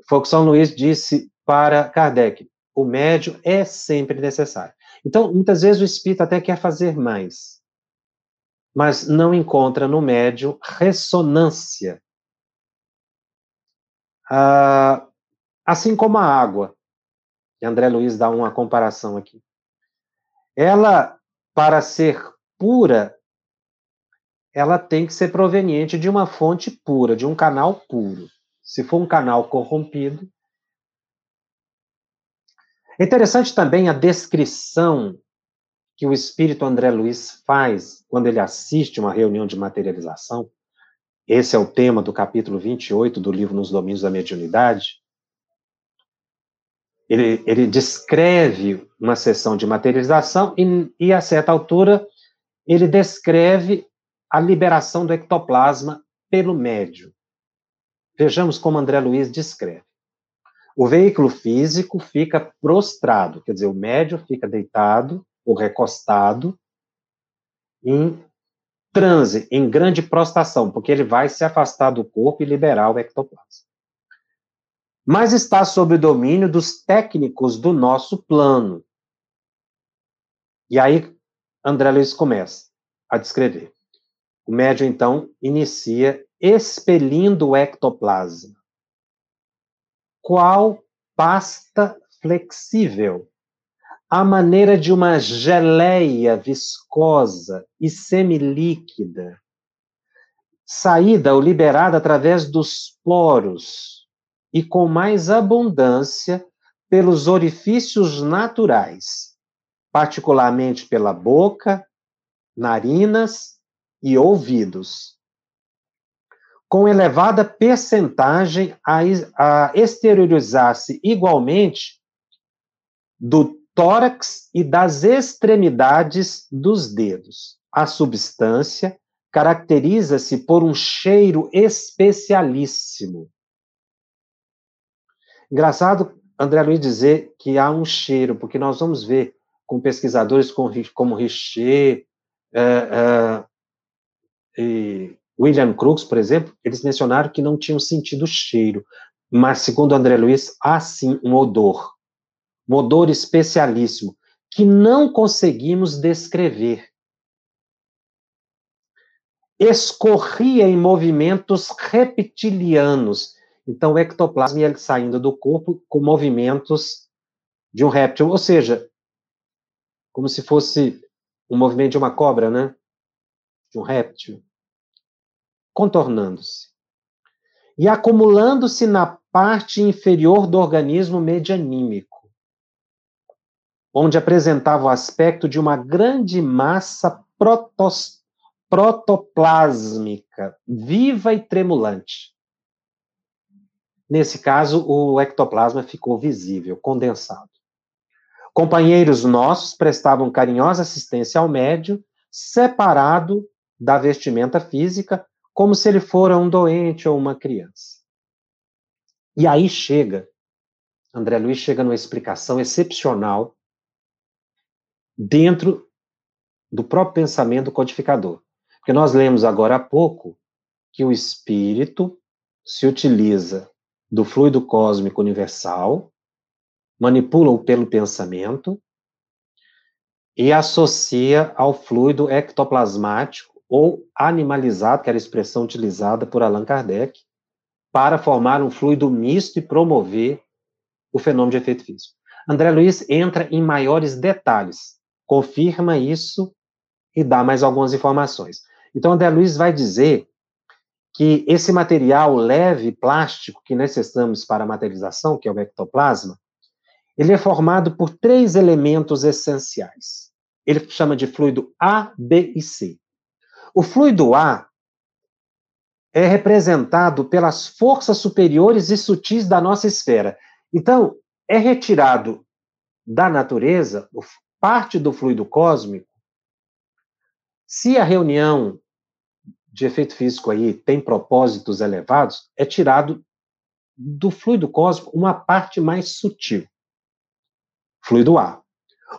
Foi o que São Luís disse para Kardec: o médium é sempre necessário. Então, muitas vezes o espírito até quer fazer mais, mas não encontra no médium ressonância. Ah, assim como a água, André Luiz dá uma comparação aqui. Ela, para ser pura, ela tem que ser proveniente de uma fonte pura, de um canal puro. Se for um canal corrompido. É interessante também a descrição que o espírito André Luiz faz quando ele assiste uma reunião de materialização. Esse é o tema do capítulo 28 do livro Nos Domínios da Mediunidade. Ele, ele descreve uma sessão de materialização e, e, a certa altura, ele descreve a liberação do ectoplasma pelo médio. Vejamos como André Luiz descreve. O veículo físico fica prostrado, quer dizer, o médio fica deitado ou recostado em transe, em grande prostração, porque ele vai se afastar do corpo e liberar o ectoplasma. Mas está sob o domínio dos técnicos do nosso plano. E aí, André Luiz começa a descrever. O médium, então, inicia expelindo o ectoplasma. Qual pasta flexível, a maneira de uma geleia viscosa e semilíquida, saída ou liberada através dos poros e com mais abundância pelos orifícios naturais, particularmente pela boca, narinas e ouvidos, com elevada percentagem a, exteriorizar-se igualmente do tórax e das extremidades dos dedos. A substância caracteriza-se por um cheiro especialíssimo. Engraçado André Luiz dizer que há um cheiro, porque nós vamos ver com pesquisadores como Richer, uh, uh, e William Crookes, por exemplo, eles mencionaram que não tinham sentido cheiro, mas segundo André Luiz, há sim um odor, um odor especialíssimo, que não conseguimos descrever. Escorria em movimentos reptilianos. Então, o ectoplasma ia saindo do corpo com movimentos de um réptil, ou seja, como se fosse um movimento de uma cobra, né? De um réptil, contornando-se e acumulando-se na parte inferior do organismo medianímico, onde apresentava o aspecto de uma grande massa protos, protoplásmica, viva e tremulante. Nesse caso, o ectoplasma ficou visível, condensado. Companheiros nossos prestavam carinhosa assistência ao médio, separado da vestimenta física, como se ele fora um doente ou uma criança. E aí chega, André Luiz chega numa explicação excepcional dentro do próprio pensamento codificador. Porque nós lemos agora há pouco que o espírito se utiliza do fluido cósmico universal, manipula-o pelo pensamento e associa ao fluido ectoplasmático ou animalizado, que era a expressão utilizada por Allan Kardec, para formar um fluido misto e promover o fenômeno de efeito físico. André Luiz entra em maiores detalhes, confirma isso e dá mais algumas informações. Então, André Luiz vai dizer que esse material leve plástico que necessitamos para a materialização, que é o ectoplasma, ele é formado por três elementos essenciais. Ele chama de fluido A, B e C. O fluido A é representado pelas forças superiores e sutis da nossa esfera. Então, é retirado da natureza, parte do fluido cósmico, se a reunião de efeito físico aí tem propósitos elevados, é tirado do fluido cósmico uma parte mais sutil. Fluido A.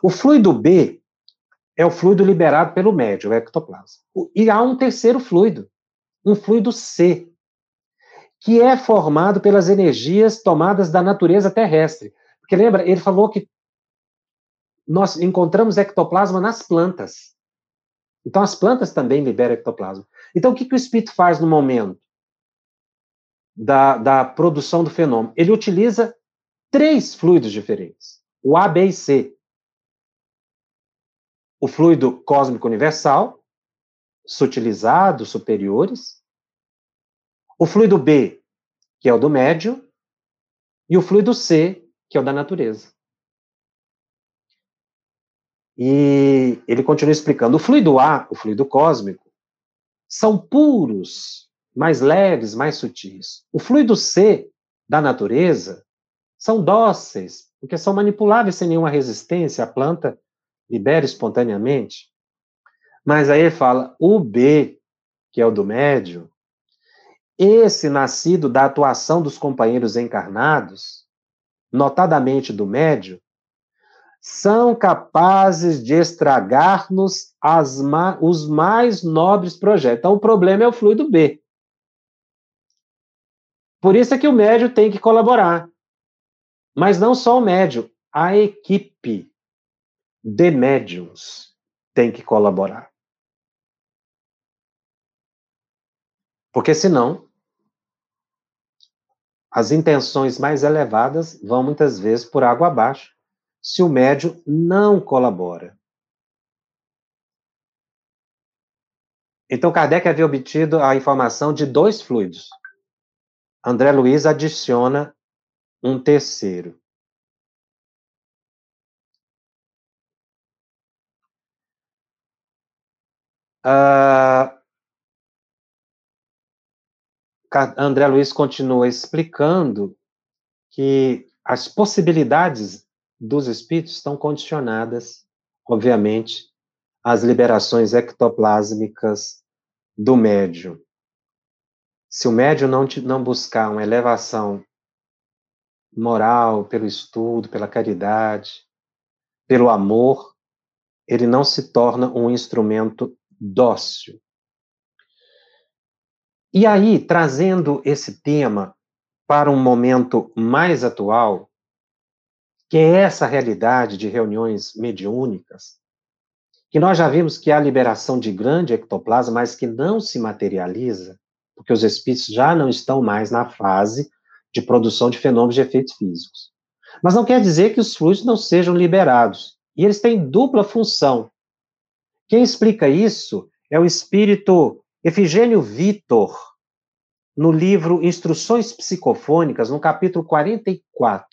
O fluido B é o fluido liberado pelo médio, o ectoplasma. E há um terceiro fluido, um fluido C, que é formado pelas energias tomadas da natureza terrestre. Porque lembra, ele falou que nós encontramos ectoplasma nas plantas. Então, as plantas também liberam ectoplasma. Então, o que, que o espírito faz no momento da, da produção do fenômeno? Ele utiliza três fluidos diferentes: o A, B e C. O fluido cósmico universal, sutilizado, superiores. O fluido B, que é o do médio. E o fluido C, que é o da natureza. E ele continua explicando: o fluido A, o fluido cósmico, são puros, mais leves, mais sutis. O fluido C, da natureza, são dóceis, porque são manipuláveis sem nenhuma resistência, a planta libera espontaneamente. Mas aí ele fala: o B, que é o do médio, esse nascido da atuação dos companheiros encarnados, notadamente do médio, são capazes de estragar-nos ma os mais nobres projetos. Então, o problema é o fluido B. Por isso é que o médio tem que colaborar. Mas não só o médio, a equipe de médiums tem que colaborar. Porque senão, as intenções mais elevadas vão muitas vezes por água abaixo se o médio não colabora. Então, Kardec havia obtido a informação de dois fluidos. André Luiz adiciona um terceiro. Uh, André Luiz continua explicando que as possibilidades dos espíritos estão condicionadas, obviamente, às liberações ectoplásmicas do médium. Se o médium não, não buscar uma elevação moral pelo estudo, pela caridade, pelo amor, ele não se torna um instrumento dócil. E aí, trazendo esse tema para um momento mais atual, que é essa realidade de reuniões mediúnicas, que nós já vimos que há liberação de grande ectoplasma, mas que não se materializa, porque os espíritos já não estão mais na fase de produção de fenômenos de efeitos físicos. Mas não quer dizer que os fluidos não sejam liberados. E eles têm dupla função. Quem explica isso é o espírito Efigênio Vitor, no livro Instruções Psicofônicas, no capítulo 44.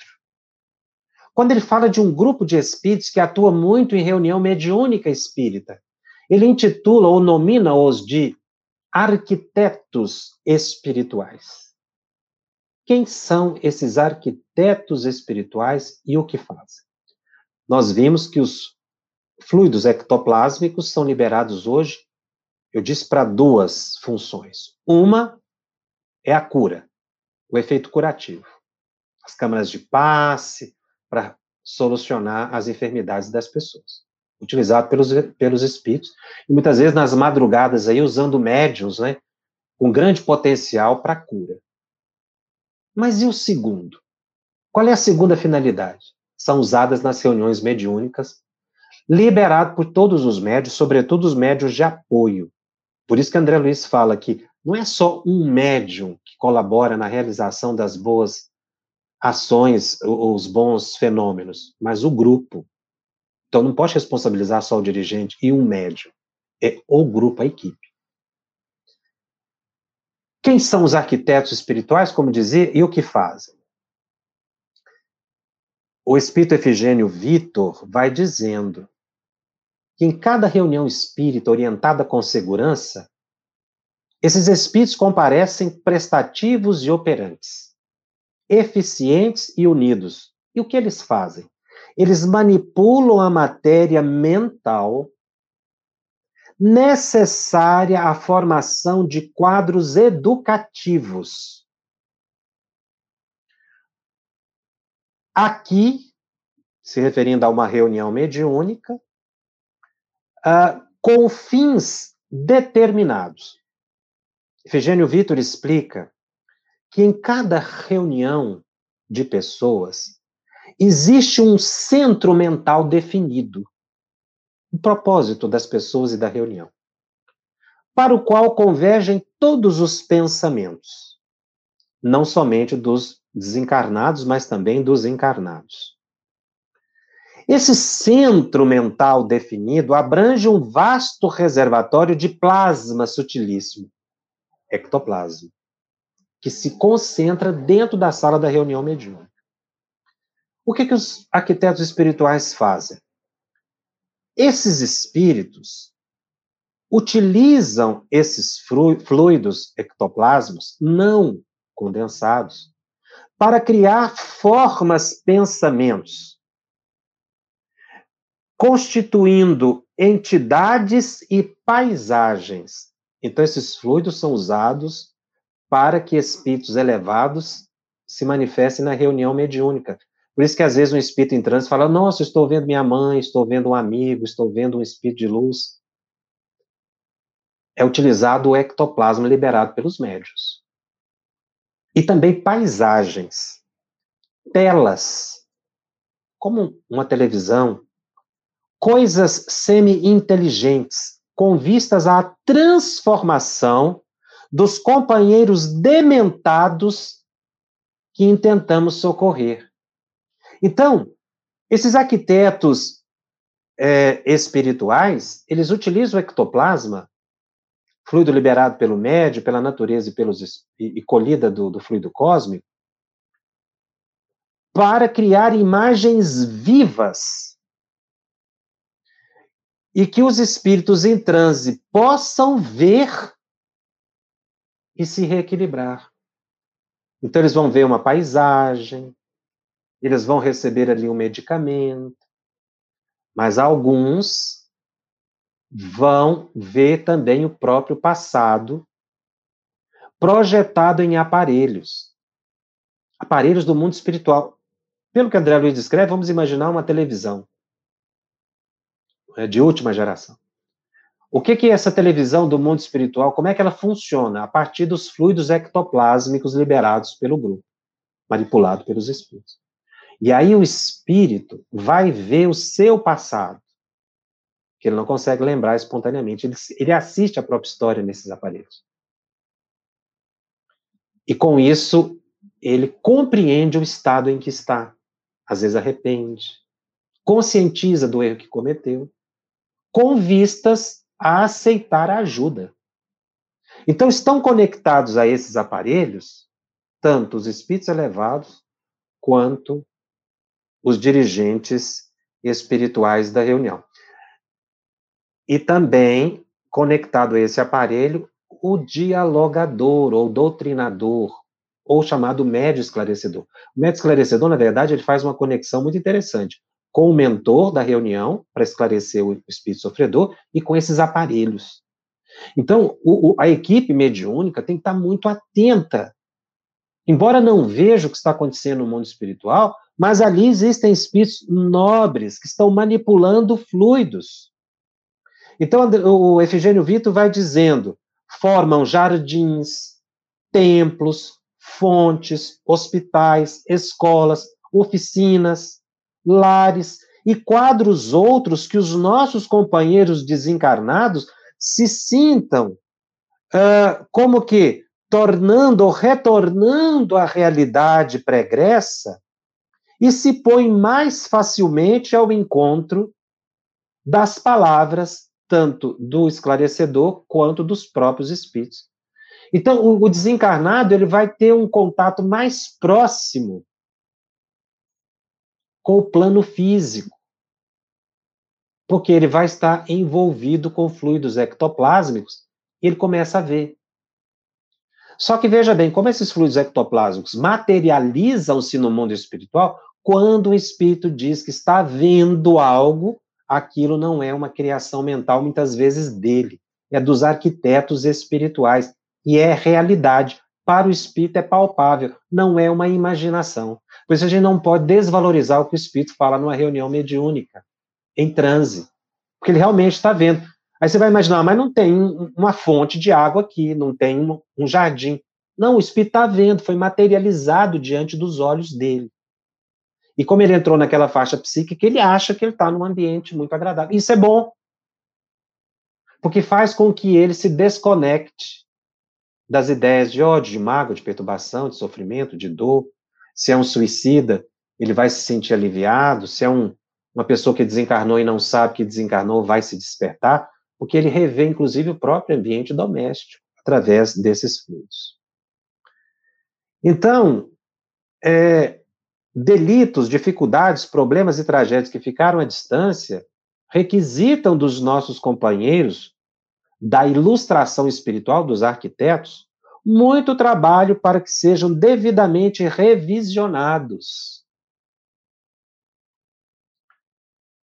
Quando ele fala de um grupo de espíritos que atua muito em reunião mediúnica espírita, ele intitula ou nomina-os de arquitetos espirituais. Quem são esses arquitetos espirituais e o que fazem? Nós vimos que os fluidos ectoplásmicos são liberados hoje, eu disse, para duas funções. Uma é a cura, o efeito curativo. As câmaras de passe, para solucionar as enfermidades das pessoas. Utilizado pelos, pelos espíritos, e muitas vezes nas madrugadas aí, usando médiums, né, com grande potencial para cura. Mas e o segundo? Qual é a segunda finalidade? São usadas nas reuniões mediúnicas, liberado por todos os médios, sobretudo os médios de apoio. Por isso que André Luiz fala que não é só um médium que colabora na realização das boas ações, os bons fenômenos, mas o grupo. Então não pode responsabilizar só o dirigente e um médio. É o grupo, a equipe. Quem são os arquitetos espirituais, como dizer, e o que fazem? O espírito Efigênio Vitor vai dizendo que em cada reunião espírita orientada com segurança, esses espíritos comparecem prestativos e operantes eficientes e unidos. E o que eles fazem? eles manipulam a matéria mental necessária à formação de quadros educativos. Aqui, se referindo a uma reunião mediúnica, uh, com fins determinados. Efigênio Vitor explica que em cada reunião de pessoas existe um centro mental definido, o propósito das pessoas e da reunião, para o qual convergem todos os pensamentos, não somente dos desencarnados, mas também dos encarnados. Esse centro mental definido abrange um vasto reservatório de plasma sutilíssimo, ectoplasma, que se concentra dentro da sala da reunião mediúnica. O que, que os arquitetos espirituais fazem? Esses espíritos utilizam esses fluidos ectoplasmos não condensados para criar formas, pensamentos constituindo entidades e paisagens. Então, esses fluidos são usados para que espíritos elevados se manifestem na reunião mediúnica. Por isso que às vezes um espírito em transe fala: Nossa, estou vendo minha mãe, estou vendo um amigo, estou vendo um espírito de luz. É utilizado o ectoplasma liberado pelos médios. E também paisagens, telas, como uma televisão, coisas semi-inteligentes, com vistas à transformação dos companheiros dementados que intentamos socorrer. Então, esses arquitetos é, espirituais, eles utilizam o ectoplasma, fluido liberado pelo médio, pela natureza e, pelos, e, e colhida do, do fluido cósmico, para criar imagens vivas e que os espíritos em transe possam ver e se reequilibrar. Então, eles vão ver uma paisagem, eles vão receber ali um medicamento, mas alguns vão ver também o próprio passado projetado em aparelhos aparelhos do mundo espiritual. Pelo que André Luiz descreve, vamos imaginar uma televisão é, de última geração. O que, que é essa televisão do mundo espiritual, como é que ela funciona? A partir dos fluidos ectoplásmicos liberados pelo grupo, manipulado pelos espíritos. E aí o espírito vai ver o seu passado, que ele não consegue lembrar espontaneamente. Ele, ele assiste a própria história nesses aparelhos. E com isso, ele compreende o estado em que está. Às vezes arrepende, conscientiza do erro que cometeu com vistas a aceitar a ajuda. Então, estão conectados a esses aparelhos tanto os espíritos elevados quanto os dirigentes espirituais da reunião. E também, conectado a esse aparelho, o dialogador ou doutrinador, ou chamado médio esclarecedor. O médio esclarecedor, na verdade, ele faz uma conexão muito interessante com o mentor da reunião, para esclarecer o espírito sofredor, e com esses aparelhos. Então, o, o, a equipe mediúnica tem que estar muito atenta. Embora não veja o que está acontecendo no mundo espiritual, mas ali existem espíritos nobres que estão manipulando fluidos. Então, o Efigênio Vitor vai dizendo: formam jardins, templos, fontes, hospitais, escolas, oficinas, lares e quadros outros que os nossos companheiros desencarnados se sintam uh, como que tornando ou retornando à realidade pregressa e se põe mais facilmente ao encontro das palavras tanto do esclarecedor quanto dos próprios espíritos. Então, o, desencarnado ele vai ter um contato mais próximo com o plano físico, porque ele vai estar envolvido com fluidos ectoplásmicos e ele começa a ver. Só que veja bem, como esses fluidos ectoplásmicos materializam-se no mundo espiritual, Quando o espírito diz que está vendo algo, aquilo não é uma criação mental, muitas vezes dele, é dos arquitetos espirituais, e é realidade. Para o espírito é palpável, não é uma imaginação. Por isso a gente não pode desvalorizar o que o espírito fala numa reunião mediúnica, em transe, porque ele realmente está vendo. Aí você vai imaginar, mas não tem uma fonte de água aqui, não tem um jardim. Não, o espírito está vendo, foi materializado diante dos olhos dele. E como ele entrou naquela faixa psíquica, ele acha que ele está num ambiente muito agradável. Isso é bom. Porque faz com que ele se desconecte das ideias de ódio, de mágoa, de perturbação, de sofrimento, de dor. Se é um suicida, ele vai se sentir aliviado. Se é um, uma pessoa que desencarnou e não sabe que desencarnou, vai se despertar, porque ele revê, inclusive, o próprio ambiente doméstico através desses fluidos. Então, é, delitos, dificuldades, problemas e tragédias que ficaram à distância requisitam dos nossos companheiros da ilustração espiritual dos arquitetos muito trabalho para que sejam devidamente revisionados.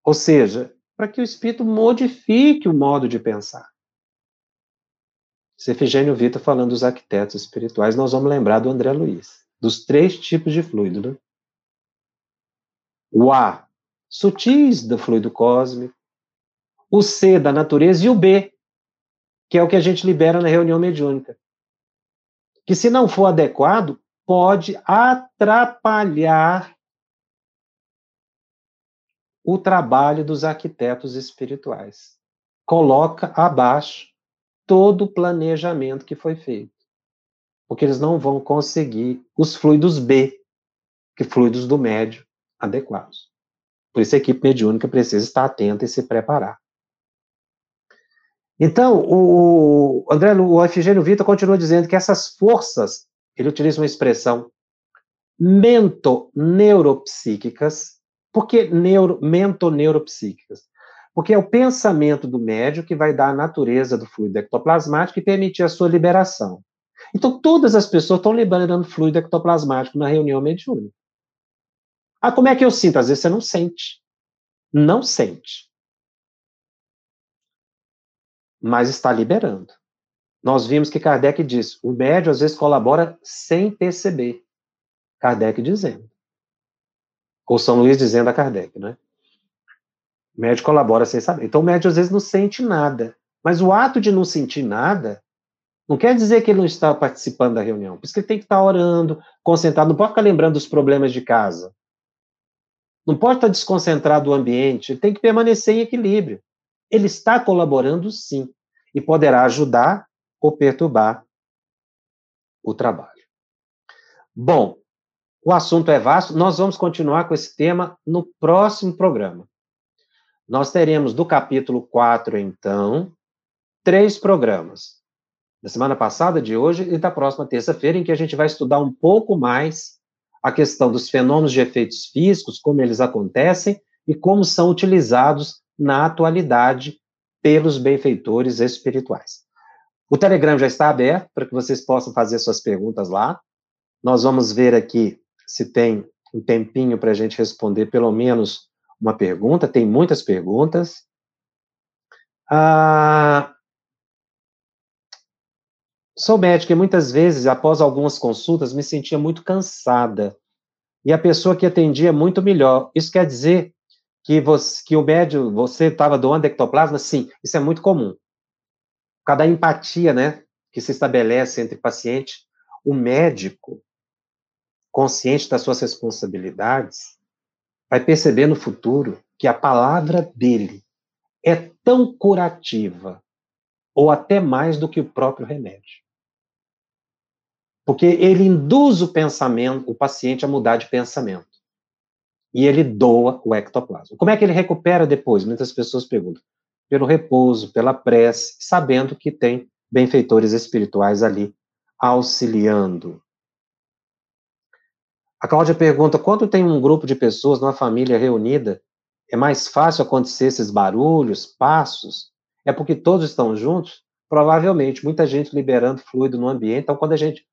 Ou seja, para que o espírito modifique o modo de pensar. Se Efigênio Vitor falando dos arquitetos espirituais, nós vamos lembrar do André Luiz, dos três tipos de fluido, né? O A, sutis do fluido cósmico. O C, da natureza. E o B, que é o que a gente libera na reunião mediúnica. Que, se não for adequado, pode atrapalhar o trabalho dos arquitetos espirituais. Coloca abaixo todo o planejamento que foi feito. Porque eles não vão conseguir os fluidos B, que fluidos do médio, adequados. Por isso a equipe mediúnica precisa estar atenta e se preparar. Então, o André, o Efigênio Vitor continua dizendo que essas forças, ele utiliza uma expressão mento-neuropsíquicas. Por que neuro, mento-neuropsíquicas? Porque é o pensamento do médio que vai dar a natureza do fluido ectoplasmático e permitir a sua liberação. Então, todas as pessoas estão liberando fluido ectoplasmático na reunião mediúnica. Ah, como é que eu sinto? Às vezes você não sente. Não sente. Mas está liberando. Nós vimos que Kardec diz: o médio às vezes colabora sem perceber. Kardec dizendo. Ou São Luís dizendo a Kardec, né? O médio colabora sem saber. Então o médio às vezes não sente nada. Mas o ato de não sentir nada não quer dizer que ele não está participando da reunião. Por isso que ele tem que estar orando, concentrado, não pode ficar lembrando dos problemas de casa. Não pode estar desconcentrado do ambiente, ele tem que permanecer em equilíbrio. Ele está colaborando, sim, e poderá ajudar ou perturbar o trabalho. Bom, o assunto é vasto, nós vamos continuar com esse tema no próximo programa. Nós teremos do capítulo 4, então, três programas. Da semana passada, de hoje e da próxima terça-feira, em que a gente vai estudar um pouco mais a questão dos fenômenos de efeitos físicos, como eles acontecem e como são utilizados na atualidade pelos benfeitores espirituais. O Telegram já está aberto para que vocês possam fazer suas perguntas lá. Nós vamos ver aqui se tem um tempinho para a gente responder pelo menos uma pergunta. Tem muitas perguntas. Ah, Sou médica e muitas vezes, após algumas consultas, me sentia muito cansada. E a pessoa que atendia muito melhor. Isso quer dizer que, você, que o médico, você estava doando ectoplasma? Sim, isso é muito comum. Cada empatia, né, que se estabelece entre paciente, o médico, consciente das suas responsabilidades, vai perceber no futuro que a palavra dele é tão curativa, ou até mais do que o próprio remédio. Porque ele induz o pensamento, o paciente a mudar de pensamento. E ele doa o ectoplasma. Como é que ele recupera depois? Muitas pessoas perguntam. Pelo repouso, pela prece, sabendo que tem benfeitores espirituais ali auxiliando. A Cláudia pergunta: quando tem um grupo de pessoas numa família reunida, é mais fácil acontecer esses barulhos, passos? É porque todos estão juntos? Provavelmente, muita gente liberando fluido no ambiente. Então, quando a gente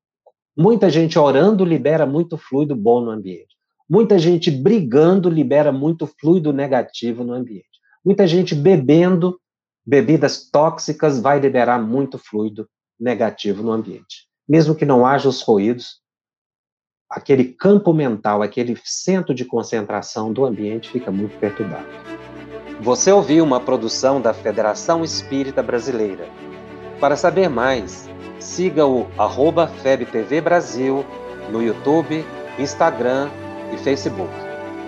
Muita gente orando libera muito fluido bom no ambiente. Muita gente brigando libera muito fluido negativo no ambiente. Muita gente bebendo bebidas tóxicas vai liberar muito fluido negativo no ambiente. Mesmo que não haja os ruídos, aquele campo mental, aquele centro de concentração do ambiente fica muito perturbado. Você ouviu uma produção da Federação Espírita Brasileira. Para saber mais, siga o FebTV Brasil no YouTube, Instagram e Facebook.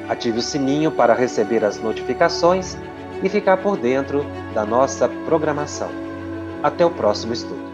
Ative o sininho para receber as notificações e ficar por dentro da nossa programação. Até o próximo estudo.